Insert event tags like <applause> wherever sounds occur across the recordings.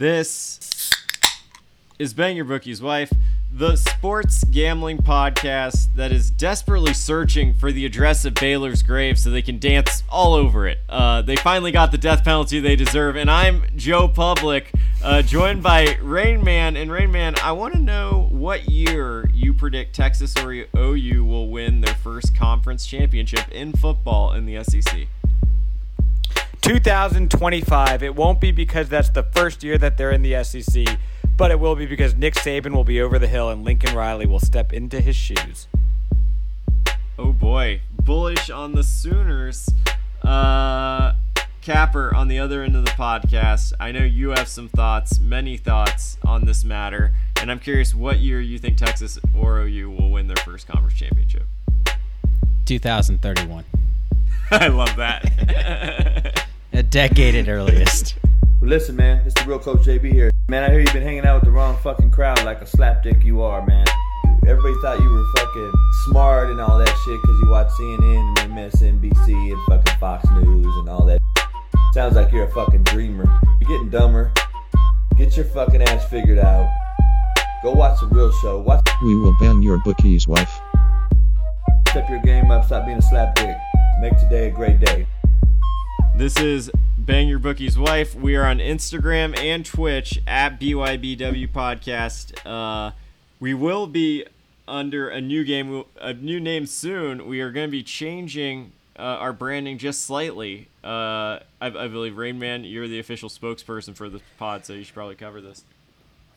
This is Bang Your Bookie's Wife, the sports gambling podcast that is desperately searching for the address of Baylor's grave so they can dance all over it. Uh, they finally got the death penalty they deserve, and I'm Joe Public, uh, joined by Rain Man. And Rain Man, I want to know what year you predict Texas or OU will win their first conference championship in football in the SEC. 2025. It won't be because that's the first year that they're in the SEC, but it will be because Nick Saban will be over the hill and Lincoln Riley will step into his shoes. Oh boy, bullish on the Sooners. Uh, Capper on the other end of the podcast. I know you have some thoughts, many thoughts on this matter, and I'm curious what year you think Texas or OU will win their first conference championship. 2031. <laughs> I love that. <laughs> A decade at earliest. Listen, man, it's the real Coach JB here. Man, I hear you've been hanging out with the wrong fucking crowd like a slapdick you are, man. Everybody thought you were fucking smart and all that shit because you watch CNN and MSNBC and fucking Fox News and all that. Sounds like you're a fucking dreamer. You're getting dumber. Get your fucking ass figured out. Go watch the real show. Watch We will ban your bookie's wife. step your game up. Stop being a slapdick. Make today a great day. This is Bang Your Bookie's Wife. We are on Instagram and Twitch at BYBW Podcast. Uh, we will be under a new game, a new name soon. We are going to be changing uh, our branding just slightly. Uh, I, I believe Rain Man, you're the official spokesperson for the pod, so you should probably cover this.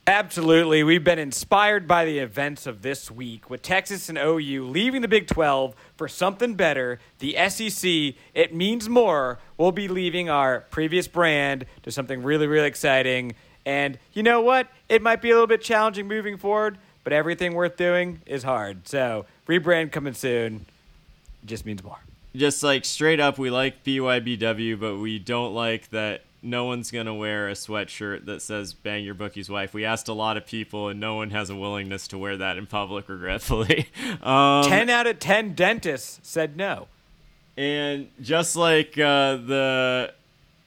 Absolutely. We've been inspired by the events of this week with Texas and OU leaving the Big 12 for something better. The SEC, it means more, We'll be leaving our previous brand to something really, really exciting. And you know what? It might be a little bit challenging moving forward, but everything worth doing is hard. So, rebrand coming soon just means more. Just like straight up, we like BYBW, but we don't like that no one's gonna wear a sweatshirt that says "Bang Your Bookie's Wife." We asked a lot of people, and no one has a willingness to wear that in public, regretfully. <laughs> Um, 10 out of 10 dentists said no. and just like uh, the,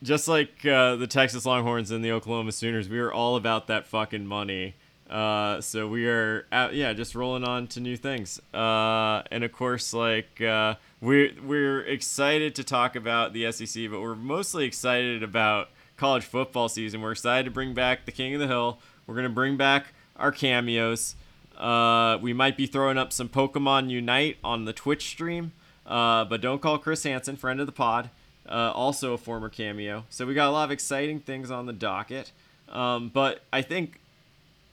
just like uh, the Texas Longhorns and the Oklahoma Sooners, we are all about that fucking money. Uh, so we are, out, yeah, just rolling on to new things. Uh, and of course, like uh, we're we're excited to talk about the SEC, but we're mostly excited about college football season. We're excited to bring back the King of the Hill. We're gonna bring back our cameos. Uh, we might be throwing up some Pokemon Unite on the Twitch stream, uh, but don't call Chris Hansen, friend of the pod, uh, also a former cameo. So we got a lot of exciting things on the docket. Um, but I think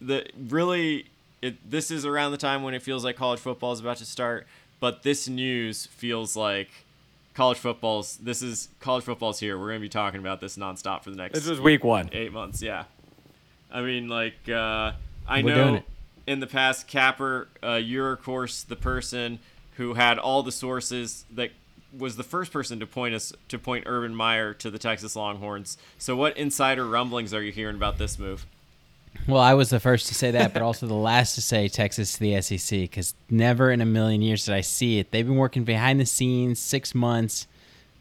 that really, it, this is around the time when it feels like college football is about to start. But this news feels like college football's. This is college football's here. We're gonna be talking about this nonstop for the next This is week one. eight months. Yeah, I mean, like uh, I We're know in the past, Capper, uh, you're of course the person who had all the sources that was the first person to point us to point Urban Meyer to the Texas Longhorns. So, what insider rumblings are you hearing about this move? Well, I was the first to say that, but also the last to say Texas to the SEC because never in a million years did I see it. They've been working behind the scenes six months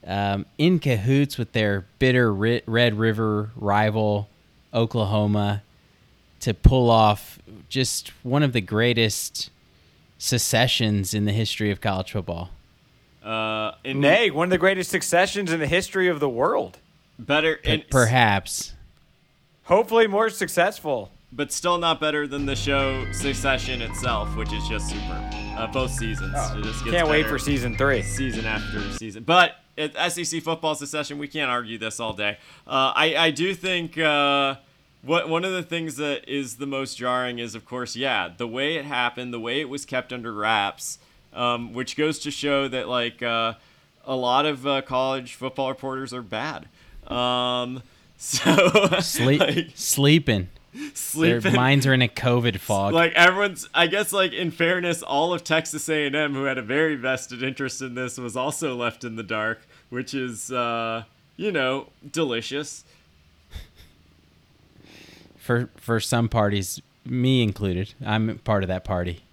um, in cahoots with their bitter Red River rival, Oklahoma, to pull off just one of the greatest secessions in the history of college football. Uh, in Nay, one of the greatest successions in the history of the world. better, in, Perhaps. Hopefully, more successful. but still not better than the show Succession itself, which is just super. Uh, both seasons. It just gets Can't wait better. for season three. season after season. But at SEC football succession, we can't argue this all day. Uh, I I do think uh, what one of the things that is the most jarring is, of course, yeah, the way it happened, the way it was kept under wraps, um, which goes to show that like uh, a lot of uh, college football reporters are bad. Um, <laughs> so Sleep, like, sleeping. Their sleeping minds are in a COVID fog. like everyone's i guess like in fairness all of texas a&m who had a very vested interest in this was also left in the dark which is uh you know delicious for for some parties, me included. I'm part of that party.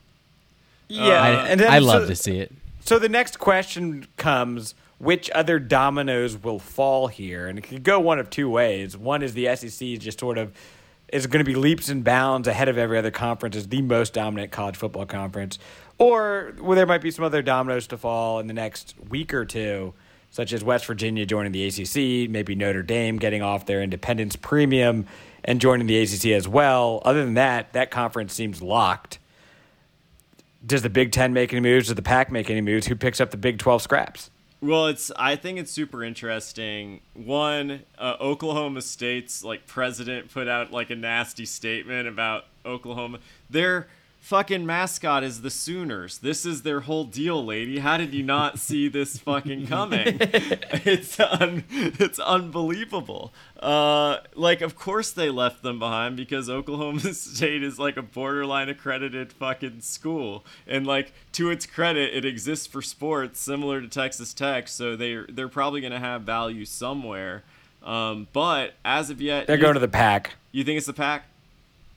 Yeah, I, and then I so- love to see it. So the next question comes: Which other dominoes will fall here? And it could go one of two ways. One is the SEC just sort of is going to be leaps and bounds ahead of every other conference as the most dominant college football conference, or well, there might be some other dominoes to fall in the next week or two, such as West Virginia joining the ACC, maybe Notre Dame getting off their independence premium and joining the ACC as well. Other than that, that conference seems locked. Does the Big Ten make any moves? Does the Pac make any moves? Who picks up the Big Twelve scraps? Well, it's. I think it's super interesting. One, uh, Oklahoma State's like president put out like a nasty statement about Oklahoma. Their fucking mascot is the Sooners. This is their whole deal, lady. How did you not see this fucking coming? <laughs> it's un, it's unbelievable. Uh, like, of course they left them behind because Oklahoma <laughs> State is like a borderline accredited fucking school, and like to its credit, it exists for sports similar to Texas Tech, so they they're probably gonna have value somewhere. Um, but as of yet, They're going to the Pac. You think it's the pack?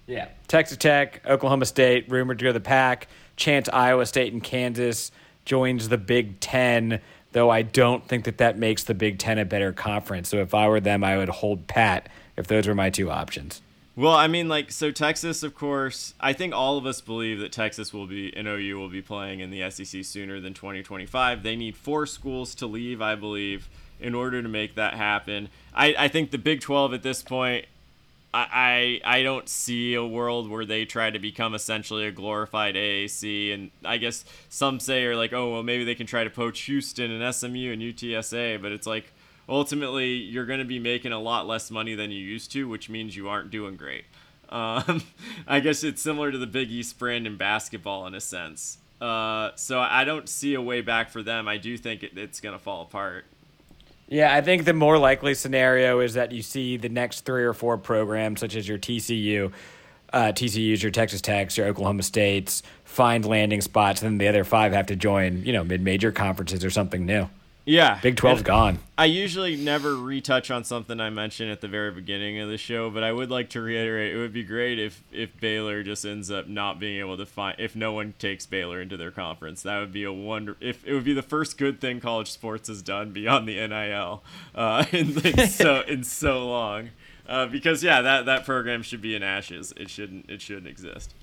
Yeah. Texas Tech, Oklahoma State, rumored to go to the Pac. Chance Iowa State and Kansas joins the Big Ten, though I don't think that that makes the Big Ten a better conference. So if I were them, I would hold pat if those were my two options. Well, I mean, like, so Texas, of course, I think all of us believe that Texas will be, and OU will be playing in the SEC sooner than 2025. They need four schools to leave, I believe, in order to make that happen. I, I think the Big 12 at this point, I, I I don't see a world where they try to become essentially a glorified AAC, and I guess some say are like, oh well, maybe they can try to poach Houston and SMU and UTSA, but it's like ultimately you're going to be making a lot less money than you used to, which means you aren't doing great. <laughs> Um, I guess it's similar to the Big East brand in basketball in a sense. Uh, so I don't see a way back for them. I do think it, it's going to fall apart. Yeah, I think the more likely scenario is that you see the next three or four programs, such as your TCU, uh, TCU's, your Texas Techs, your Oklahoma States, find landing spots, and then the other five have to join, you know, mid-major conferences or something new. Yeah, Big 12's And- gone. I usually never retouch on something I mentioned at the very beginning of the show, but I would like to reiterate it would be great if if Baylor just ends up not being able to find if no one takes Baylor into their conference. That would be a wonder if it would be the first good thing college sports has done beyond the NIL uh, <laughs> in, in so in so long. Uh, because yeah, that that program should be in ashes. It shouldn't it shouldn't exist.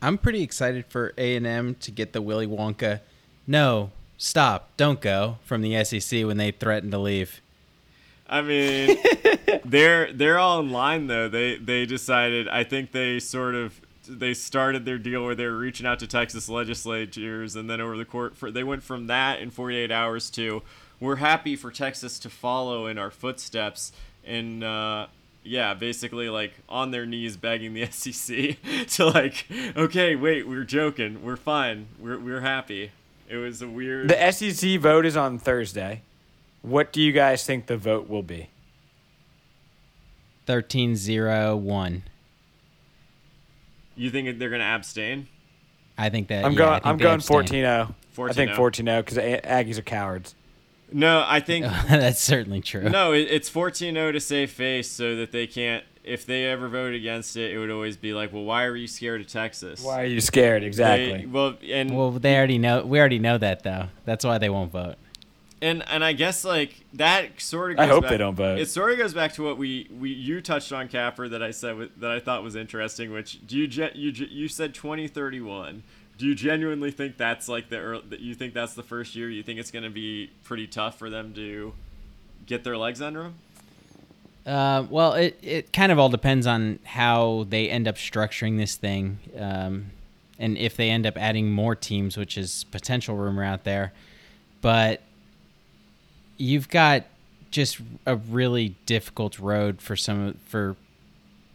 I'm pretty excited for A and M to get the Willy Wonka. No, stop, don't go from the SEC when they threaten to leave. I mean, <laughs> they're they're all in line though. They they decided. I think they sort of they started their deal where they were reaching out to Texas legislatures, and then over the court, for, they went from that in 48 hours to we're happy for Texas to follow in our footsteps, and uh, yeah, basically like on their knees begging the <laughs> SEC <laughs> to like, okay, wait, we're joking, we're fine, we're we're happy. It was a weird. The SEC vote is on Thursday. What do you guys think the vote will be? 13-0-1. you think they're gonna abstain? I think that. I'm yeah, going. I think I'm going abstain. 14-0. I think 14-0. 14-0 because Aggies are cowards. No, I think <laughs> That's certainly true. No, it, it's 14-0 to save face so that they can't. If they ever vote against it, it would always be like, well, why are you scared of Texas? Why are you scared? They- Exactly. well, and Well, they already know. We already know that though. That's why they won't vote. and and I guess like that sort of. I Goes hope back, they don't vote. It sort of goes back to what we we you touched on, Capper, that I said wa- that I thought was interesting. Which do you ge- you you said 2031. Do you genuinely think that's like the early, that you think that's the first year? You think it's going to be pretty tough for them to get their legs under them? Uh, well, it, it kind of all depends on how they end up structuring this thing, um, and if they end up adding more teams, which is potential rumor out there. But you've got just a really difficult road for some for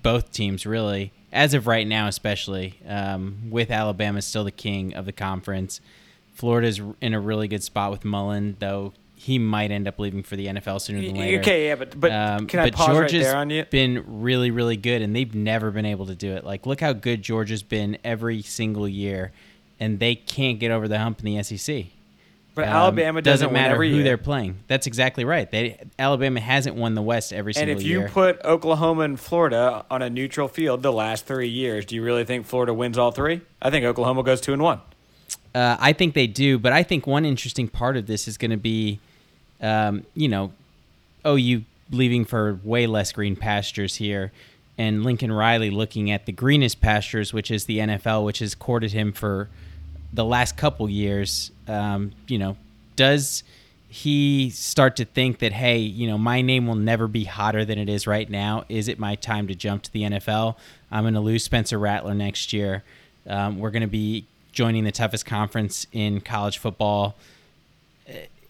both teams, really, as of right now, especially um, with Alabama still the king of the conference. Florida's in a really good spot with Mullen, though he might end up leaving for the NFL sooner than later. Okay, yeah, but but Um, can I but pause Georgia's right there on you? been really, really good, and they've never been able to do it. Like, look how good Georgia's been every single year, and they can't get over the hump in the SEC. But Um, Alabama doesn't, win matter who year. they're playing. That's exactly right. They Alabama hasn't won the West every single year. And if you year. put Oklahoma and Florida on a neutral field the last three years, do you really think Florida wins all three? I think Oklahoma goes two and one. Uh, I think they do, but I think one interesting part of this is going to be, um, you know, OU leaving for way less green pastures here, and Lincoln Riley looking at the greenest pastures, which is the NFL, which has courted him for the last couple years. Um, you know, does he start to think that hey, you know, my name will never be hotter than it is right now? Is it my time to jump to the NFL? I'm going to lose Spencer Rattler next year. Um, we're going to be joining the toughest conference in college football.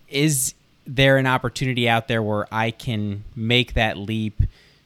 Is there an opportunity out there where I can make that leap?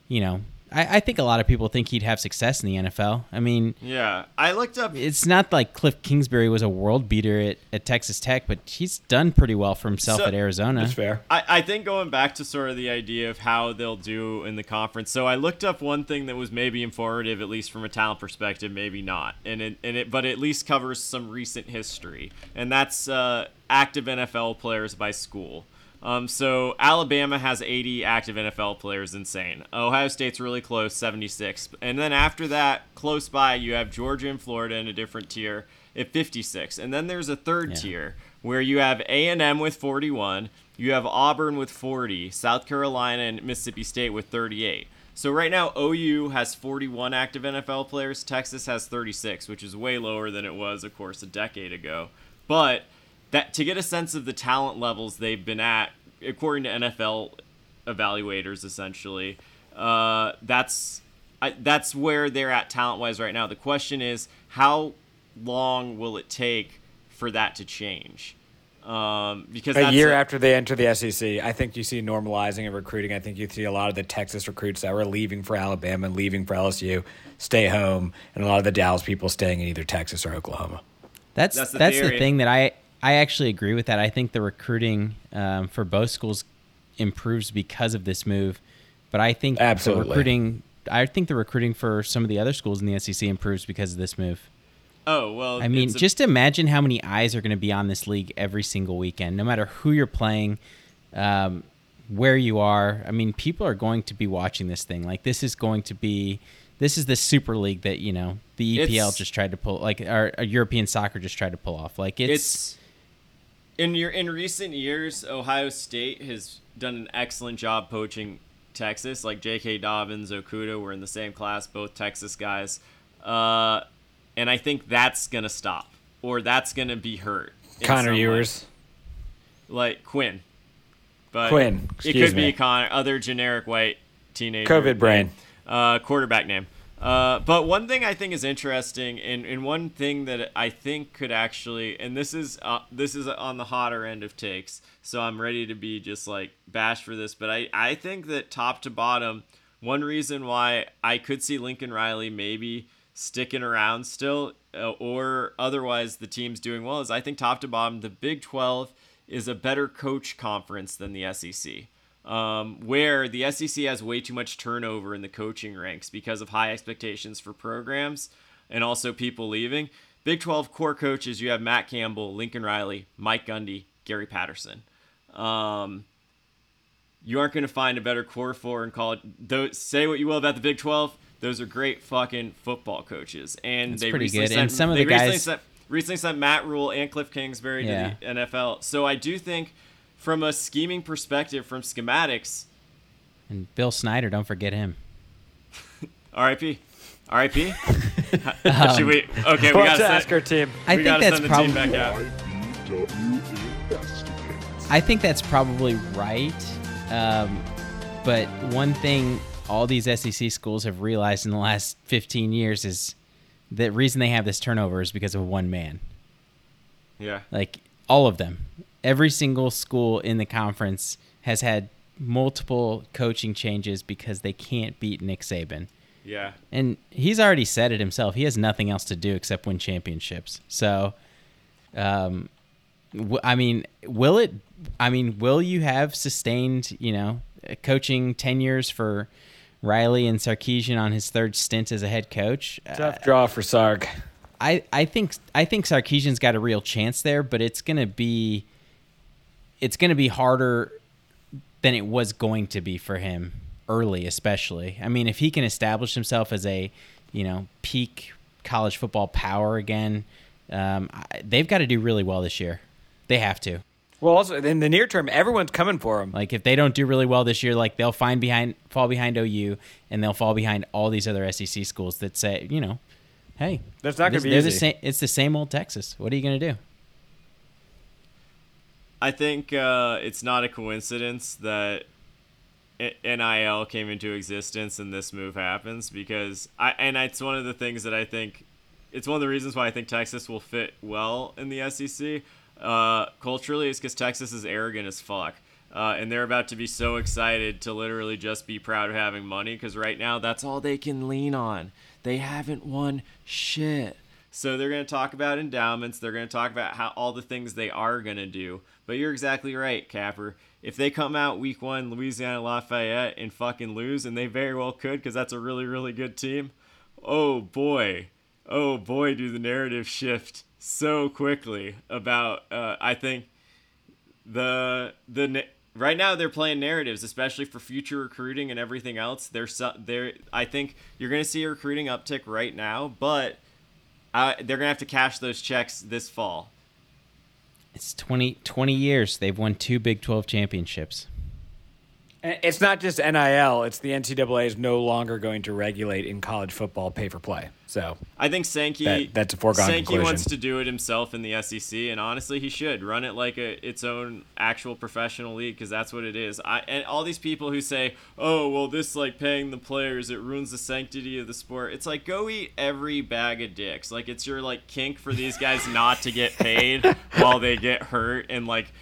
You know, I, I, think a lot of people think he'd have success in the NFL. I mean, yeah, I looked up. It's not like Cliff Kingsbury was a world beater at, at Texas Tech, but he's done pretty well for himself so, at Arizona. That's fair. I, I think going back to sort of the idea of how they'll do in the conference. So I looked up one thing that was maybe informative, at least from a talent perspective, maybe not, and it, and it but at least covers some recent history, and that's uh, active NFL players by school. Um, so Alabama has 80 active NFL players, insane. Ohio State's really close, 76. And then after that, close by, you have Georgia and Florida in a different tier at 56. And then there's a third yeah. tier where you have A&M with 41, you have Auburn with 40, South Carolina and Mississippi State with 38. So right now OU has 41 active NFL players, Texas has 36, which is way lower than it was of course a decade ago. But that to get a sense of the talent levels they've been at, according to NFL evaluators, essentially, uh, that's I, that's where they're at talent wise right now. The question is, how long will it take for that to change? Um, because a year a, after they enter the SEC, I think you see normalizing of recruiting. I think you see a lot of the Texas recruits that were leaving for Alabama and leaving for LSU stay home, and a lot of the Dallas people staying in either Texas or Oklahoma. That's that's the, that's the thing that I I actually agree with that. I think the recruiting um, for both schools improves because of this move, but I think Absolutely. the recruiting. I think the recruiting for some of the other schools in the SEC improves because of this move. Oh well, I mean, a- just imagine how many eyes are going to be on this league every single weekend, no matter who you're playing, um, where you are. I mean, people are going to be watching this thing. Like this is going to be this is the super league that you know the EPL it's, just tried to pull, like our, our, European soccer just tried to pull off. Like it's, it's in your in recent years, Ohio State has done an excellent job poaching Texas. Like J.K. Dobbins, Okudah were in the same class, both Texas guys, uh, and I think that's gonna stop or that's gonna be hurt. Connor Ewers, like Quinn, but Quinn. it could me. be Connor, other generic white teenager. COVID brain. Uh, quarterback name. Uh, but one thing I think is interesting, and, and one thing that I think could actually, and this is uh, this is on the hotter end of takes, so I'm ready to be just like bashed for this. But I I think that top to bottom, one reason why I could see Lincoln Riley maybe sticking around still, uh, or otherwise the team's doing well, is I think top to bottom the Big 12 is a better coach conference than the SEC um, where the SEC has way too much turnover in the coaching ranks because of high expectations for programs and also people leaving. Big 12 core coaches, you have Matt Campbell, Lincoln Riley, Mike Gundy, Gary Patterson. Um, you aren't going to find a better core four in college. Though, say what you will about the Big 12, those are great fucking football coaches, and That's they pretty recently good. Sent, and some of the guys sent, recently sent Matt Rhule and Cliff Kingsbury yeah. to the NFL. So I do think from a scheming perspective, from schematics. And Bill Snyder, don't forget him. R.I.P. R.I.P. um, Should we? Okay, we gotta ask our team. I we think that's probably. I think that's probably right. Um, but one thing all these SEC schools have realized in the last 15 years is the reason they have this turnover is because of one man. Yeah. Like all of them every single school in the conference has had multiple coaching changes because they can't beat Nick Saban. Yeah. And he's already said it himself. He has nothing else to do except win championships. So, um, w- I mean, will it? I mean, will you have sustained, you know, coaching tenures for Riley and Sarkisian on his third stint as a head coach? Tough uh, draw for Sark. I, I think I think Sarkisian's got a real chance there, but it's going to be it's going to be harder than it was going to be for him early, especially. I mean, if he can establish himself as a, you know, peak college football power again, Um, I, they've got to do really well this year. They have to. Well, also in the near term, everyone's coming for them. Like if they don't do really well this year, like they'll find behind, fall behind OU, and they'll fall behind all these other SEC schools that say, you know, hey, That's not gonna be they're the easy. same. It's the same old Texas. What are you gonna do? I think uh, it's not a coincidence that NIL came into existence and this move happens because I and it's one of the things that I think it's one of the reasons why I think Texas will fit well in the SEC uh, culturally is because Texas is arrogant as fuck. Uh, and they're about to be so excited to literally just be proud of having money because right now that's all they can lean on. They haven't won shit. So they're going to talk about endowments. They're going to talk about how all the things they are going to do. But you're exactly right, Capper. If they come out week one, Louisiana Lafayette, and fucking lose, and they very well could because that's a really, really good team, oh boy. Oh boy, do the narrative shift so quickly about, uh, I think, the the right now they're playing narratives, especially for future recruiting and everything else. They're they're I think you're gonna see a recruiting uptick right now, but they're gonna have to cash those checks this fall. It's 20, 20 years. They've won two Big Twelve championships. It's not just NIL. It's the NCAA is no longer going to regulate in college football pay for play. So I think Sankey That- that's a foregone Sankey conclusion. wants to do it himself in the SEC, and honestly, he should run it like a its own actual professional league because that's what it is. I and all these people who say, "Oh, well, this like paying the players, it ruins the sanctity of the sport." It's like go eat every bag of dicks. Like it's your like kink for these guys not to get paid <laughs> while they get hurt and like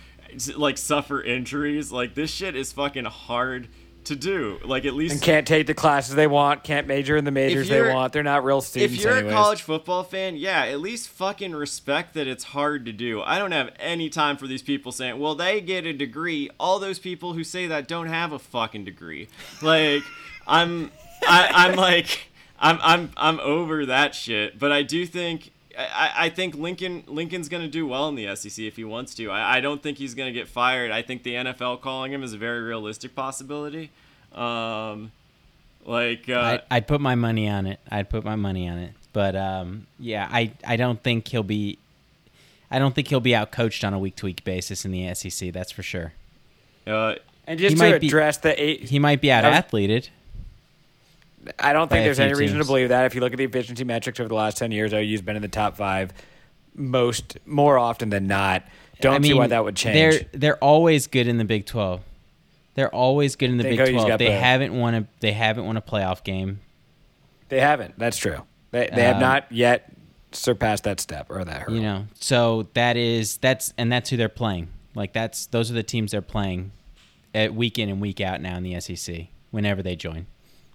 like suffer injuries. Like this shit is fucking hard to do. Like at least and can't take the classes they want, can't major in the majors they want. They're not real students. if you're anyways. a college football fan, yeah, at least fucking respect that it's hard to do. I don't have any time for these people saying, "Well, they get a degree." All those people who say that don't have a fucking degree. Like, I'm, I, I'm like, I'm, I'm, I'm over that shit. But I do think. I, I think Lincoln Lincoln's going to do well in the SEC if he wants to. I, I don't think he's going to get fired. I think the NFL calling him is a very realistic possibility. Um, like uh, I, I'd put my money on it. I'd put my money on it. But um, yeah, I, I don't think he'll be. I don't think he'll be out coached on a week to week basis in the SEC. That's for sure. uh, and just he to might be- address the eight, He might be out I was- athleted. I don't think there's any reason to believe that. If you look at the efficiency metrics over the last ten years, OU's been in the top five most more often than not. Don't I mean, see why that would change. They're they're always good in the Big Twelve. They're always good in the Big OU's Twelve. They the- haven't won a they haven't won a playoff game. They haven't. That's true. They, they have Um, not yet surpassed that step or that hurdle. You know, so that is that's and that's who they're playing. Like that's those are the teams they're playing, at week in and week out now in the SEC. Whenever they join,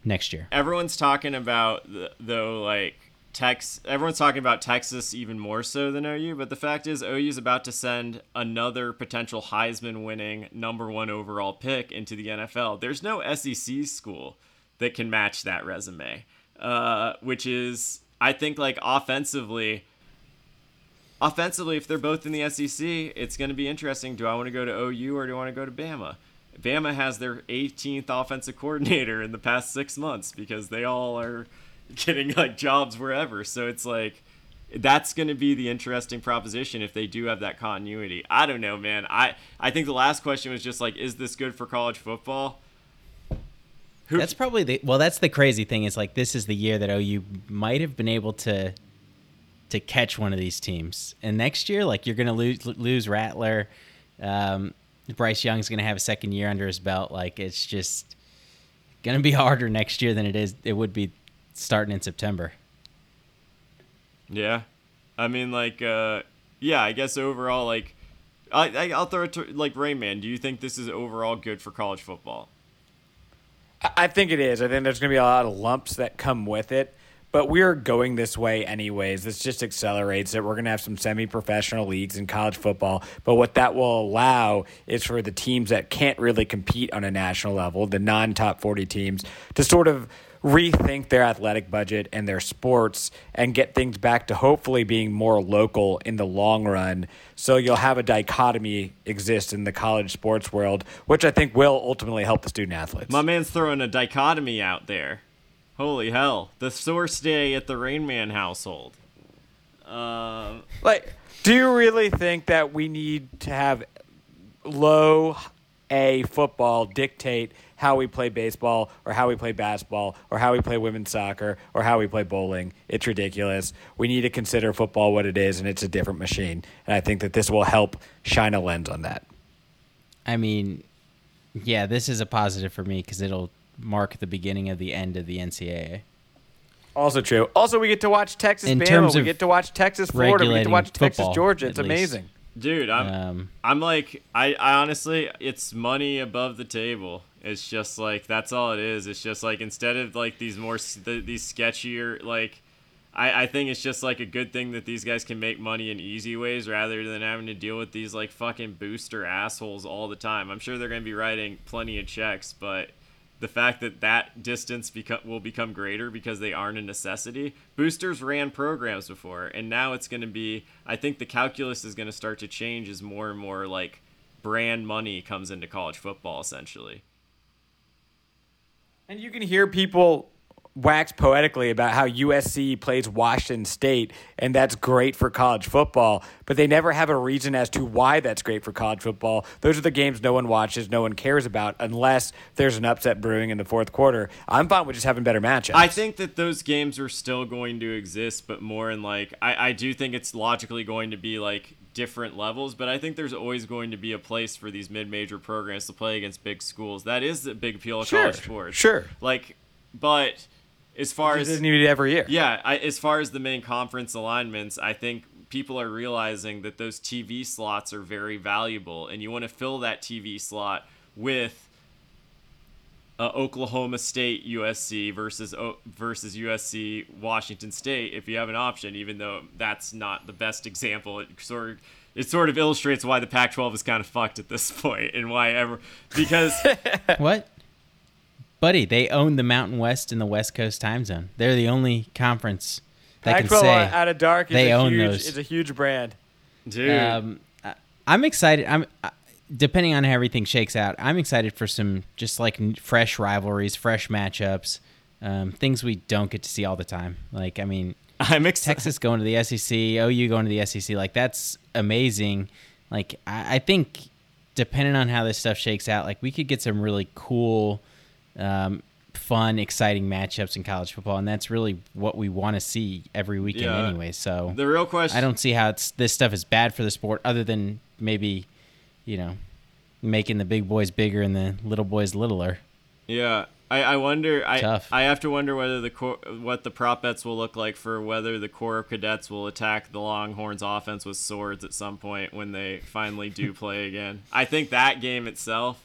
next year. everyone's talking about th- though like Tex everyone's talking about Texas even more so than OU, but the fact is OU is about to send another potential Heisman winning number 1 overall pick into the NFL. There's no SEC school that can match that resume. Uh, which is I think like offensively offensively if they're both in the SEC, it's going to be interesting. Do I want to go to OU or do I want to go to Bama? Bama has their 18th offensive coordinator in the past six months because they all are getting like jobs wherever. So it's like that's going to be the interesting proposition if they do have that continuity. I don't know, man. I I think the last question was just like, is this good for college football? Who, That's probably the well. That's the crazy thing is like this is the year that OU might have been able to to catch one of these teams, and next year like you're gonna lose lose Rattler. Um, Bryce Young's gonna have a second year under his belt. Like it's just gonna be <laughs> harder next year than it is. It would be starting in September. Yeah, I mean, like, uh, yeah, I guess overall, like, I, I I'll throw it to like Rain Man, Do you think this is overall good for college football? I- I think it is. I think there's going to be a lot of lumps that come with it, but we're going this way anyways. This just accelerates it. We're going to have some semi professional leagues in college football, but what that will allow is for the teams that can't really compete on a national level, the non top 40 teams, to sort of rethink their athletic budget and their sports and get things back to hopefully being more local in the long run. So you'll have a dichotomy exist in the college sports world, which I think will ultimately help the student athletes. My man's throwing a dichotomy out there. Holy hell! The source day at the Rain Man household. Um, Like, do you really think that we need to have low A football dictate how we play baseball or how we play basketball or how we play women's soccer or how we play bowling? It's ridiculous. We need to consider football what it is, and it's a different machine. And I think that this will help shine a lens on that. I mean, yeah, this is a positive for me because it'll mark the beginning of the end of the NCAA. Also true. Also, we get to watch Texas In Bama. terms We get to watch Texas Florida. We get to regulating watch Texas Georgia. at It's least. amazing. dude, I'm Um, I'm like I, I honestly it's money above the table. It's just like that's all it is. It's just like instead of like these more the, these sketchier like I, I think it's just like a good thing that these guys can make money in easy ways rather than having to deal with these like fucking booster assholes all the time. I'm sure they're going to be writing plenty of checks, but the fact that that distance become, will become greater because they aren't a necessity. Boosters ran programs before, and now it's going to be. I think the calculus is going to start to change as more and more like brand money comes into college football, essentially. And you can hear people wax poetically about how USC plays Washington State, and that's great for college football, but they never have a reason as to why that's great for college football. Those are the games no one watches, no one cares about, unless there's an upset brewing in the fourth quarter. I'm fine with just having better matchups. I think that those games are still going to exist, but more in like I, I do think it's logically going to be like different levels, but I think there's always going to be a place for these mid-major programs to play against big schools. That is the big appeal of Sure, college sports. sure. Like, but as far as doesn't need it every year. yeah, I, as far as the main conference alignments, I think people are realizing that those TV slots are very valuable, and you want to fill that TV slot with uh, Oklahoma State USC versus o- versus USC Washington State if you have an option, even though that's not the best example. It sort of it sort of illustrates why the Pac-12 is kind of fucked at this <laughs> point, and why ever because <laughs> what? Buddy, they own the Mountain West and the West Coast time zone. They're the only conference that can Pac-12 say out of dark is they a own huge, those. is a huge brand. dude. Um, I- I'm excited. I'm uh, depending on how everything shakes out. I'm excited for some just like fresh rivalries, fresh matchups, um, things we don't get to see all the time. Like, I mean, <laughs> I'm excited. Texas going to the SEC, OU going to the SEC, like that's amazing. Like, I, I think depending on how this stuff shakes out, like we could get some really cool, um, fun, exciting matchups in college football, and that's really what we want to see every weekend Yeah. anyway. So The real question I don't see how it's this stuff is bad for the sport, other than maybe, you know, making the big boys bigger and the little boys littler. Yeah, I, I wonder. I Tough. I have to wonder whether the cor- what the prop bets will look like for whether the Corps of Cadets will attack the Longhorns offense with swords at some point when they finally do <laughs> play again. I think that game itself,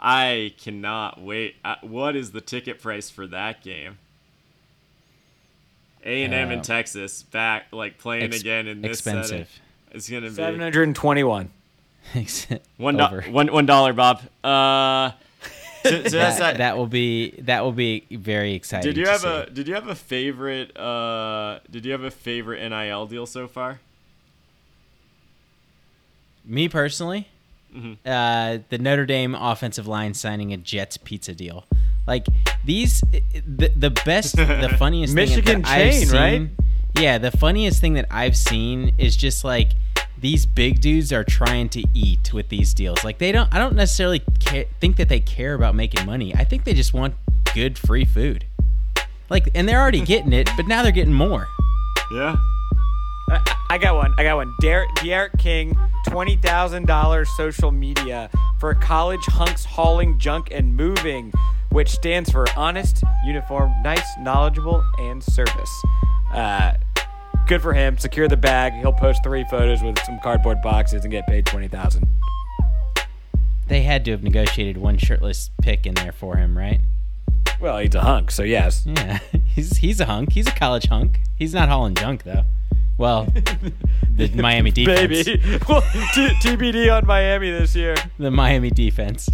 I cannot wait. Uh, what is the ticket price for that game? A and M Uh, in Texas back like playing ex- again in this setting. It's gonna be 721. <laughs> one, one one dollar, Bob. Uh, <laughs> so, so that, that. that will be that will be very exciting. Did you to have see. a Did you have a favorite? Uh, did you have a favorite NIL deal so far? me personally? Mm-hmm. Uh, the Notre Dame offensive line signing a Jets pizza deal. Like these, the the best, the <laughs> funniest thing Michigan that I've chain, seen, right? Yeah, the funniest thing that I've seen is just like these big dudes are trying to eat with these deals. Like they don't, I don't necessarily ca- think that they care about making money. I think they just want good free food. Like, and they're already <laughs> getting it, but now they're getting more. Yeah. I, I got one. I got one. Der- Derek King, twenty thousand dollars social media for college hunks hauling junk and moving, which stands for honest, uniform, nice, knowledgeable, and service. Uh, good for him. Secure the bag. He'll post three photos with some cardboard boxes and get paid twenty thousand. They had to have negotiated one shirtless pick in there for him, right? Well, he's a hunk, so yes. Yeah, <laughs> he's he's a hunk. He's a college hunk. He's not hauling junk though. Well, <laughs> the Miami defense. <laughs> Baby, TBD on Miami this year. The Miami defense.